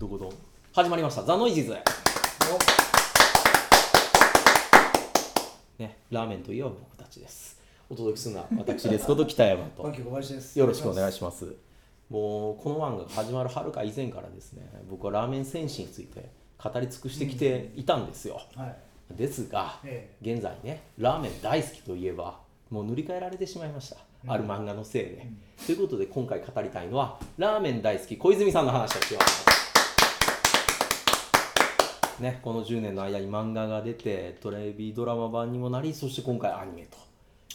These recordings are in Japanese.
どこどん始まりました。ザ・ノイジーズ。ねラーメンといえば僕たちです。お届けするのは私です。こと北山と。よろしくお願いしします。もうこの漫画が始まるはるか以前からですね僕はラーメン戦士について語り尽くしてきていたんですよ、ます。はい。ですが、え現在ねラーメン大好きといえばもう塗り替えられてしまいました、ある漫画のせいで、ということで今回語りたいのはラーメン大好き小泉さんの話をしますね。この10年の間に漫画が出てテレビドラマ版にもなりそして今回アニメと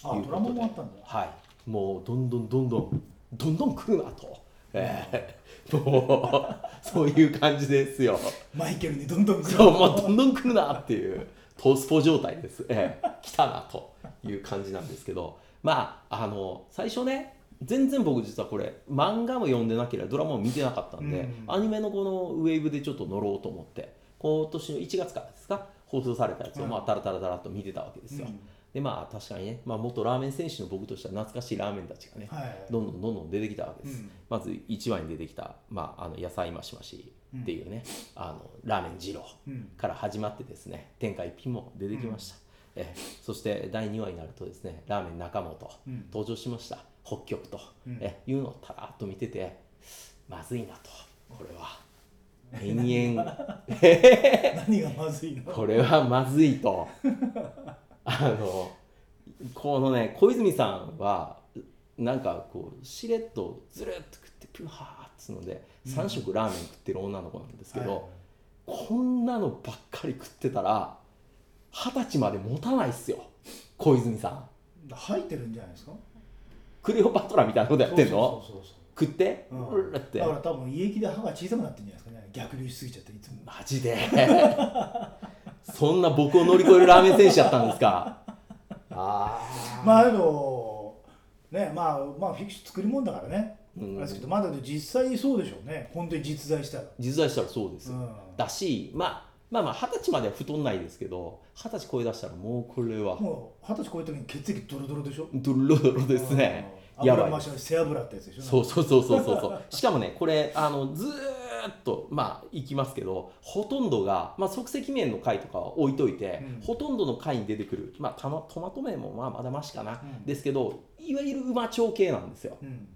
あドラマもあったんだ。はい。もうどんどんどんどんどんどん来るなと、えーもうそういう感じですよ。マイケルにどんどん来る。そう、もうどんどん来るなっていう、トースポ状態です。ええ、来たなという感じなんですけど、まあ、あの、最初ね、全然僕実はこれ、漫画も読んでなければドラマも見てなかったんで、うん。アニメのこのウェーブでちょっと乗ろうと思って、今年の1月からですか、放送されたやつを、うんまあ、タラタラタラっと見てたわけですよ。うん。で、まあ、確かにね、まあ、元ラーメン選手の僕としては懐かしいラーメンたちがね、はい。どんどんどんどん出てきたわけです、うん。まず1話に出てきた、まあ、あの野菜増し増しっていうね、あのラーメン二郎うんから始まってですね天下一品も出てきました、えそして第2話になるとですねラーメン中本、うん。登場しました。北極と、うん。えいうのをたらっと見ててまずいなと。これは延々。何がまずいの？これはまずいと。あのこのね小泉さんはなんかこうしれっとずるっと食ってピュハーっつうので3食ラーメン食ってる女の子なんですけど、はい。こんなのばっかり食ってたら二十歳まで持たないっすよ。小泉さん。吐いてるんじゃないですか？クレオパトラみたいなことやってんの？そうそうそう食って、そう。うるってだから多分胃液で歯が小さくなってるんじゃないですかね。逆流しすぎちゃっていつも。マジで？そんな僕を乗り越えるラーメン選手やったんですか？ああまあでもねまあまあフィクション作り物だからね。うんあれですけどまだ実際そうでしょうね。本当に実在したら。実在したらそうですよ、うんだし、まあ、まあまあ二十歳までは太んないですけど二十歳超え出したらもうこれはもう二十歳超えた時に血液ドロドロでしょ？ドロドロですねうん。やばい。背脂ってやつでしょ？そうそうそうそうそうそう。しかもねこれあのずーっとまあいきますけどほとんどが、まあ、即席麺の回とかは置いといて、うん。ほとんどの回に出てくる、まあ、たまトマト麺もまあまだましかな、うん。ですけどいわゆるうま調系なんですよ。うん。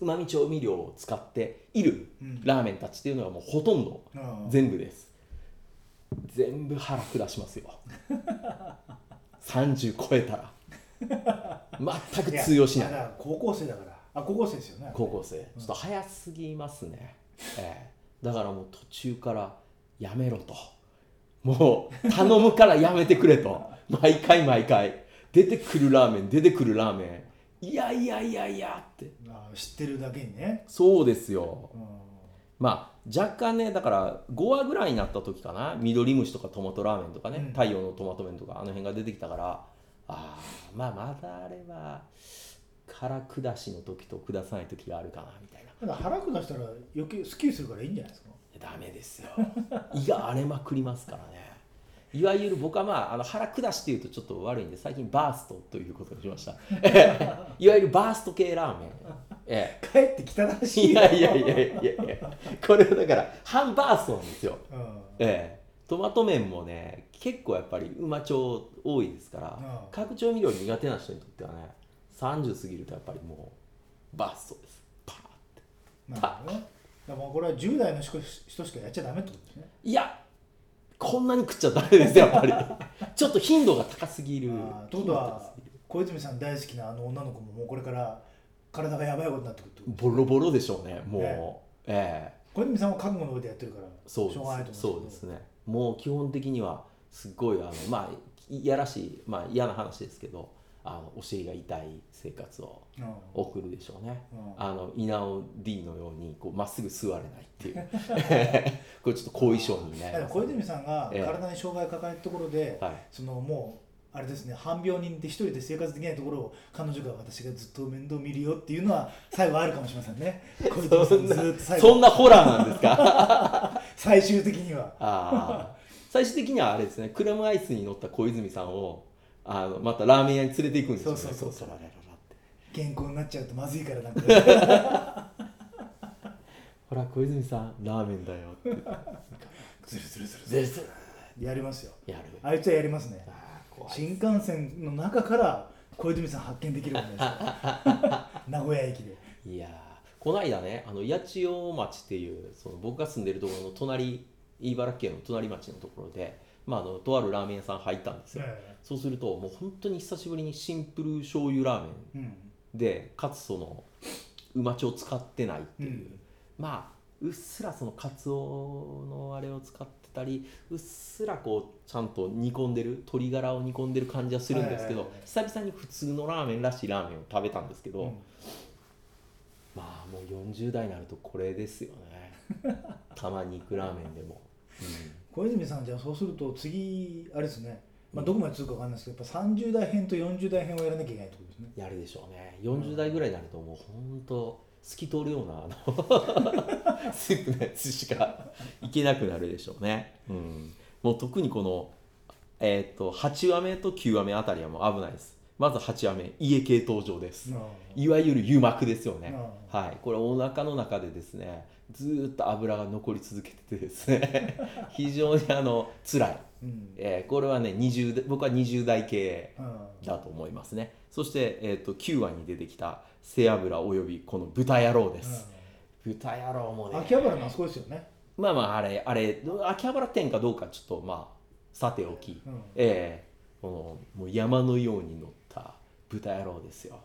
うまみ調味料を使っているうん。ラーメンたちっていうのはもうほとんどうん。全部です。全部腹下しますよ。30超えたら全く通用しない。高校生だから。あ高校生ですよね。高校生。ちょっと早すぎますね、ええ。だからもう途中からやめろと。もう頼むからやめてくれと。毎回毎回。出てくるラーメン出てくるラーメン。いやいやいやいやって。あ知ってるだけにね、そうですよ。うん。まあ若干ねだから5話ぐらいになった時かな。緑虫とかトマトラーメンとかね、うん。太陽のトマト麺とかあの辺が出てきたから。ああまあまだあれば腹下しの時と下さない時があるかなみたいな。ただ腹下したら余計スッキリするからいいんじゃないですか？ダメですよ。胃が荒れまくりますからね。いわゆる僕はまああの腹下しっていうとちょっと悪いんで最近バーストということにしました。いわゆるバースト系ラーメン。え帰ってきたらえしいよ。いやいやいやいやいや。これはだから半バーストなんですよ。うん。ええトマト麺もね結構やっぱりうま調多いですからうん各調味料苦手な人にとってはね30過ぎるとやっぱりもうバーストです。パーってなるほどね。だからもうこれは10代の人人しかやっちゃダメってことですね。いやこんなに食っちゃダメですやっぱり。ちょっと頻度が高すぎる。ってことは小泉さん大好きなあの女の子ももうこれから体がやばいことになってくるってことボロボロでしょうねもう、ね。ええ。小泉さんは覚悟の上でやってるからそうしょうがないと思うんですそうですねもう基本的にはすごいあのまあいやらしい、まあ、嫌な話ですけどあのお尻が痛い生活を送るでしょうね、うんあの稲尾 D のようにこうまっすぐ座れないっていう。これちょっと後遺症にうん、ね。小泉さんがええ。体に障害を抱えたところで、はい。そのもうあれですね半病人で一人で生活できないところを彼女が私がずっと面倒見るよっていうのは最後あるかもしれませんね。そんなホラーなんですか？最終的には。あー。最終的にはあれですねクラムアイスに乗った小泉さんをあのまたラーメン屋に連れて行くんですよね。そうそうそう健康になっちゃうとまずいからなんか。ほら小泉さんラーメンだよって。ずるずるずるず全然る。やりますよ。やる。あいつはやりますね新幹線の中から小泉さん発見できるわけですよ名古屋駅で。いやーこの間ねあの八千代町っていうその僕が住んでるところの隣茨城県の隣町のところで、まあ、あのとあるラーメン屋さん入ったんですよ、えそうするともう本当に久しぶりにシンプル醤油ラーメンえうん。でかつそのうまちを使ってないっていう、うん。まあうっすらそのカツオのあれを使ってたりうっすらこうちゃんと煮込んでる鶏ガラを煮込んでる感じはするんですけど、久々に普通のラーメンらしいラーメンを食べたんですけど、うん。まあもう40代になるとこれですよね。たまに肉ラーメンでも、小泉さんじゃあそうすると次あれですね、まあ、どこまで続くかわかんないですけどやっぱ30代編と40代編をやらなきゃいけないってことですね。やるでしょうね。40代ぐらいになるともう本当透き通るようなあの スープのやつしかいけなくなるでしょうね、うん、もう特にこのえっ、と8話目と9話目あたりはもう危ないです。まず8話目家系登場です。あいわゆる油膜ですよね。あはい。これお腹の中でですねずーっと油が残り続けててですね 非常にあの辛い、うん。えーこれはね20代僕は20代系あだと思いますね。そして、えー、と9話に出てきた背脂およびこの豚野郎です、豚野郎もね。秋葉原のあそこですよね、まあまああれあれ秋葉原店かどうかちょっとまあさておき、うん。ええこのもう山のように乗った豚野郎ですよ。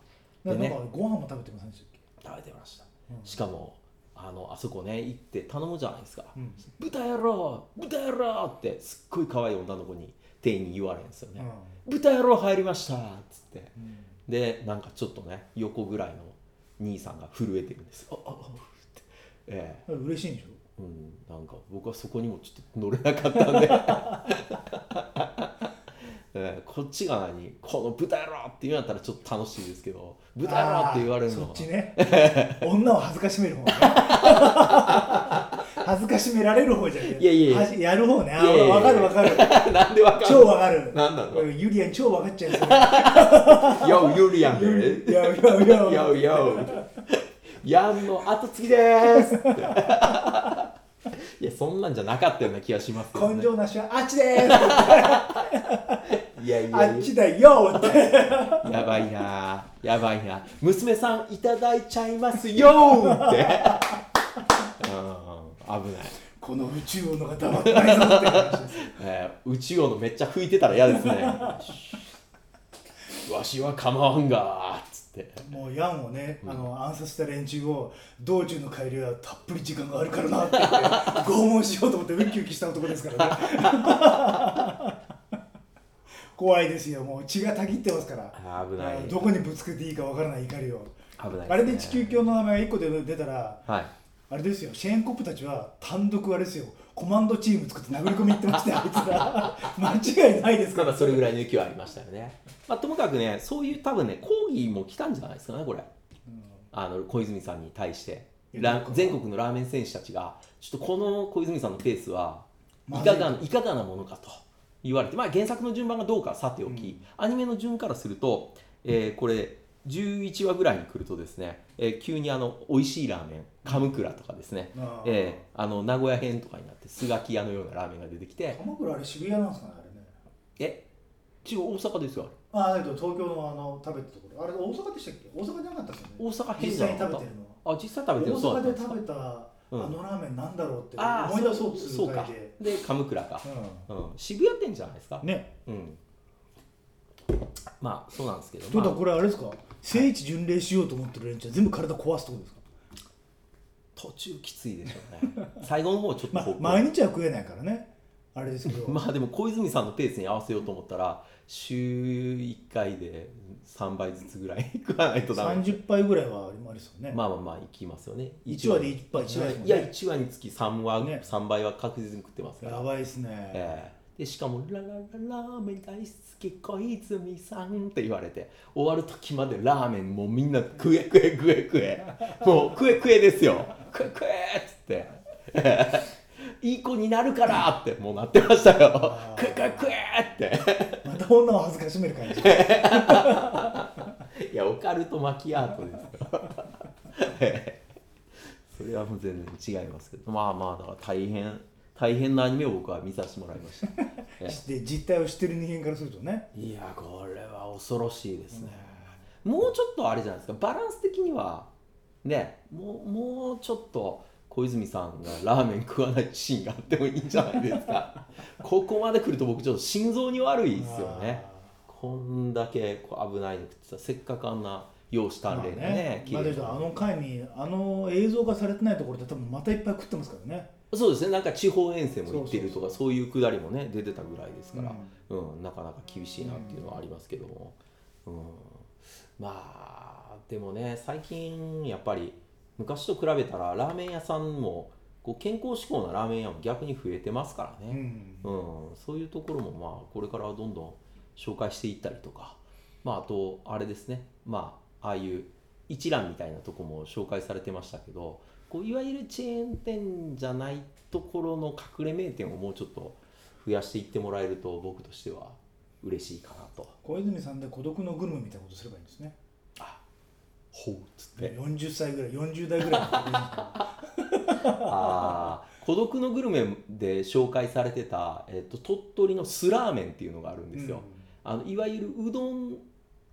でね。ご飯も食べてませんでしたっけ？食べてました。うん。しかもあのあそこね行って頼むじゃないですか、うん豚野郎豚野郎ってすっごい可愛い女の子に店員に言われるんですよね、豚野郎入りましたっつって。うん。でなんかちょっとね横ぐらいの兄さんが震えてるんですよ。あああって。ええ。うん、嬉しいんでしょ？うんなんか僕はそこにもちょっと乗れなかったんで、え えこっちが何この豚野郎って言うんやったらちょっと楽しいですけど豚野郎って言われるのそっちね。女を恥ずかしめる方ね。恥ずかしめられる方じゃねいやいやいや。る方ね。あいやいや分かる分かる。なんでわかん超分かる。なんなのう？んユリアン超分かっちゃ う。よよユリアンでいやいやいやよよヤンの後継ぎですいやそんなんじゃなかったような気がしますけど、ね、根性なしはあっちでーいやいすや。いあっちだよって。や やばいな。やばいな。娘さんいただいちゃいますよーって。うん。危ない、この宇宙のが黙ってないぞって話です えー、宇宙王のめっちゃ吹いてたら嫌ですね。わしは構わんがーっつって。もうヤンをね、あの暗殺した連中を道中の帰りはたっぷり時間があるからなって言って拷問しようと思ってウキウキした男ですからね怖いですよ。もう血がたぎってますから。危ない。どこにぶつけていいかわからない怒りを。危ないすね。あれで地球鏡の名前が1個で出たらはい。あれですよ。シェーンコップたちは単独あれですよ。コマンドチーム作って殴り込み行ってましたよあいつら。間違いないですから。まだそれぐらいの勢いはありましたよね、まあ、ともかくねそういう多分ね抗議も来たんじゃないですかねこれ。あの小泉さんに対して。全国のラーメン選手たちがちょっとこの小泉さんのペースはい。かがいかがなものかと言われて、まあ、原作の順番がどうかはさておき、アニメの順からすると、えーこれ11話ぐらいに来るとですね、えー急にあの美味しいラーメンカムクラとかですね、あーえーあの名古屋編とかになってスガキ屋のようなラーメンが出てきて鎌倉あれ渋谷なんですかねあれね。え違う大阪ですよあれ。ああだけど東京のあの食べたところ。あれ大阪でしたっけ？大阪じゃなかったですよね。大阪編実じゃなかった。際に食べてるのあ実際食べてる大阪で食べたあうん。のラーメンなんだろうって思い出そうとすそうかる回ででカムクラか、ううん、渋谷店じゃないですか？んね。うん。まあそうなんですけど、ということはまあ。これあれですか？聖地巡礼しようと思ってる連中は全部体壊すってことですか？途中きついでしょうね。最後の方ちょっとま毎日は食えないからねあれですけど まあでも小泉さんのペースに合わせようと思ったら週1回で3倍ずつぐらい 食わないとダメ。30杯ぐらいはありますよね。まあまあまあいきますよね。一話で一杯一じゃないね話いや1話につき3話、ね。3倍は確実に食ってますから。やばいですね、ええ。でしかも「ララララーメン大好き小泉さん」って言われて終わる時までラーメンもうみんな食え食え食え食え。もう食え食えですよ。食え食えっつって。ええいい子になるからってもうなってましたよ。あー。食え食え食えって。また女を恥ずかしめる感じ。いやオカルトマキアートですよ。ええそれはもう全然違いますけど。まあまあだから大変大変なアニメを僕は見させてもらいました、えで実態を知ってる人間からするとね。えいやこれは恐ろしいですね、もうちょっとあれじゃないですか。バランス的にはねもうもうちょっと小泉さんがラーメン食わないシーンがあってもいいんじゃないですか。ここまで来ると僕ちょっと心臓に悪いですよね。こんだけこう危ないの食ってたらせっかくあんな容姿まあ鍛錬でねまあだけどあの回にあの映像化されてないところで多分またいっぱい食ってますからね。そうですね。なんか地方遠征も行ってるとかそういうくだりもね出てたぐらいですから、ううんなかなか厳しいなっていうのはありますけども、うん。まあでもね最近やっぱり昔と比べたらラーメン屋さんもこう健康志向なラーメン屋も逆に増えてますからうね、ん。うん。そういうところもまあこれからどんどん紹介していったりとか、まあ、あとあれですね。まあああいう一覧みたいなとこも紹介されてましたけどこういわゆるチェーン店じゃないところの隠れ名店をもうちょっと増やしていってもらえると僕としては嬉しいかなと。小泉さんで孤独のグルメみたいなことすればいいんですねほうっつって。40歳ぐらい40代ぐらいあー孤独のグルメで紹介されてた、えっと鳥取のスラーメンっていうのがあるんんですよ、あのいわゆるうどん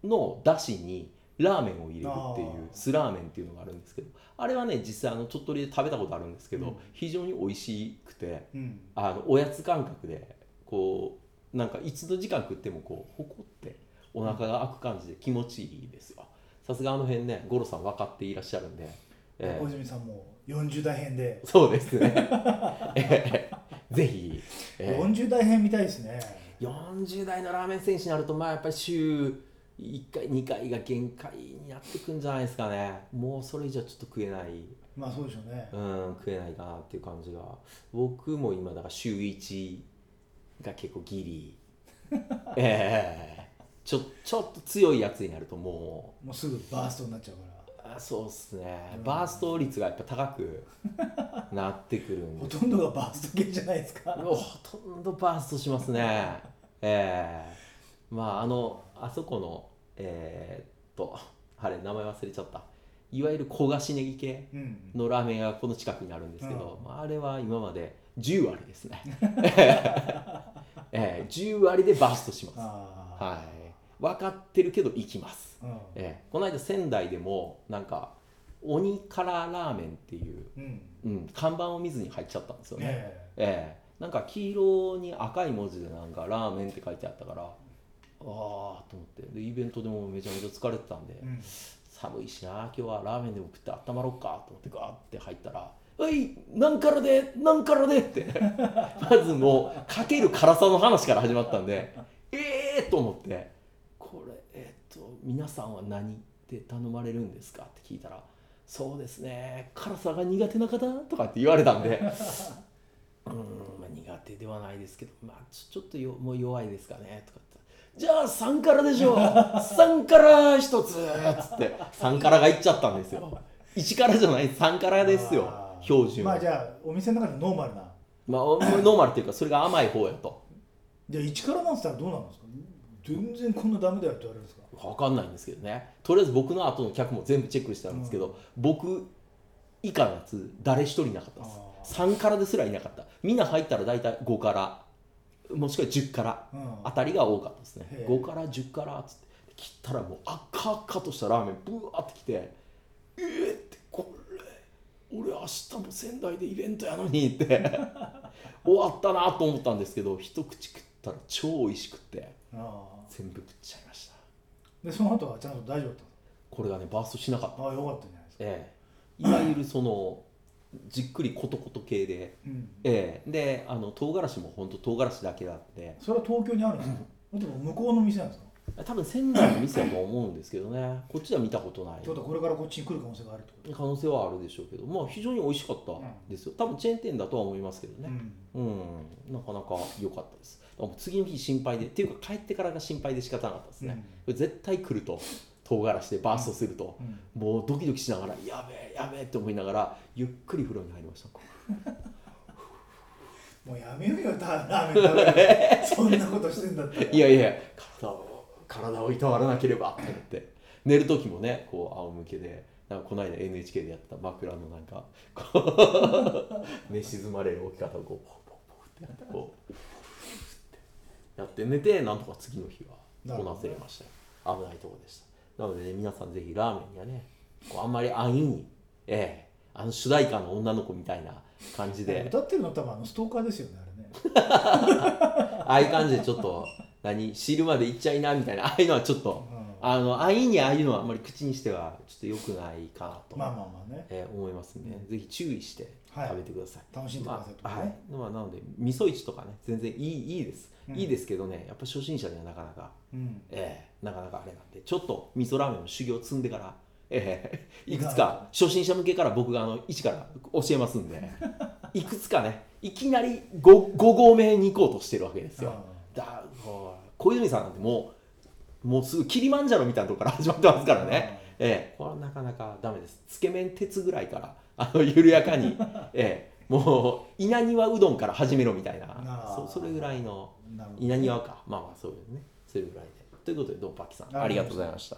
のだしにラーメンを入れるっていうあー。スラーメンっていうのがあるんですけどあれはね実際あの鳥取で食べたことあるんですけど、うん。非常に美味しくてうん。うんあのおやつ感覚でこうなんかいつの時間食ってもこうほこってお腹が開く感じで気持ちいいです。よさすがあの辺ね五郎さん分かっていらっしゃるんで、ええ。小泉さんも40代編で。そうですね。ええ。ぜひ、ええ。40代編見たいですね。40代のラーメン選手になるとまあやっぱり週1回2回が限界になってくんじゃないですかね。もうそれ以上ちょっと食えない。まあそうでしょうね。うん食えないかなっていう感じが。僕も今だから週1が結構ギリ。ええちょちょっと強いやつになるとももうすぐバーストになっちゃうから。うあそうっすね。うん。バースト率がやっぱ高くなってくるんで。ほとんどがバースト系じゃないですか。ほとんどバーストしますね。ええ。まああのあそこのえーっとあれ名前忘れちゃった。いわゆる焦がしネギ系うん。のラーメンがこの近くにあるんですけど、うん。まあ、あれは今まで10割ですね、ええ。10割でバーストします。ああはい分かってるけど行きます、うん。ええ。この間仙台でもなんか鬼辛ラーメンっていう、うん。うん、看板を見ずに入っちゃったんですよね、ねえ。えなんか黄色に赤い文字でなんかラーメンって書いてあったからああと思って。でイベントでもめちゃめちゃ疲れてたんで、うん。寒いしな今日はラーメンでも食って温まろうかと思ってガーって入ったら「おい何からで何からで」って。まずもうかける辛さの話から始まったんでええー、と思って「これえっと皆さんは何？で頼まれるんですか?」って聞いたら「そうですね辛さが苦手な方?」とかって言われたんで。うーんまあ、苦手ではないですけど、まあ、ちょっとよもう弱いですかね？とかってじゃあ3からでしょう。3から一つっつって3からがいっちゃったんですよ。1からじゃない3からですよ標準。はまあじゃあお店の中でノーマルな。まあ、ノーマルっていうかそれが甘い方やと。じゃあ1からなんつったらどうなんですか？全然こんなダメだよって言われるんですか？分かんないんですけどね。とりあえず僕の後の客も全部チェックしたんですけど、僕以下のやつ誰一人いなかったです。あ3からですらいなかった。みんな入ったら大体5からもしくは10からうん。あたりが多かったですね。へえ。5から10からっつって。切ったらもう赤々としたラーメンブワーってきてえー、ってこれ俺明日も仙台でイベントやのにって。終わったなと思ったんですけど一口食ったら超美味しくって。あ全部食っちゃいました。ーでその後はちゃんと大丈夫だったこれがねバーストしなかった。かああよかったんじゃないですかええ。いわゆるそのじっくりコトコト系で。うん。ええ。であの唐辛子も本当唐辛子だけだって。それは東京にあるんですかでも向こうの店なんですか？多分仙台の店だと思うんですけどね。こっちでは見たことない。ってことはこれからこっちに来る可能性があるってこと？可能性はあるでしょうけどまあ非常に美味しかったですよ。多分チェーン店だとは思いますけどね。うん、なかなか良かったですもう次の日心配でっていうか帰ってからが心配で仕方なかったですね、これ絶対来ると唐辛子でバーストすると、うん。もうドキドキしながらやべえやべえって思いながらゆっくり風呂に入りました。もうやめようよたラーメン食べる そんなことしてんだったら。いやいや体を体をいたわらなければと思って。寝る時もねこう仰向けでなんかこの間 NHK でやった枕のなんかこう 寝静まれる置き方をこうポフポフポフってやってこうってやって寝てなんとか次の日はこなせれましたよ。危ないところでした。なのでね皆さんぜひラーメンにはねこうあんまり安易にええあの主題歌の女の子みたいな感じで。歌ってるの多分あのストーカーですよねあれね。ああいう感じでちょっと何知るまで行っちゃいなみたいなああいうのはちょっと、うん。あの安易にああいうのはあんまり口にしてはちょっと良くないかなと、まあまあまあね。えー思いますん。で、ぜひ注意してはい食べてください、楽しんでくださいとまあ、はい。まあ、なので味噌市とかね全然いいいいです、うん。いいですけどねやっぱ初心者にはなかなかうん。ええなかなかあれなんでちょっと味噌ラーメンの修行を積んでから、ええいくつか初心者向けから僕があの一から教えますんでいくつかねいきなり 5, 5合目に行こうとしてるわけですよ。あだ小泉さんなんてもうもうすぐキリマンジャロみたいなところから始まってますからね、ええこれはなかなかダメです。つけ麺鉄ぐらいからあの緩やかに、ええもう稲庭うどんから始めろみたいな。あそそれぐらいの稲庭か。まあまあそういうね。それぐらいで。ということでドンパキさん。ありがとうございました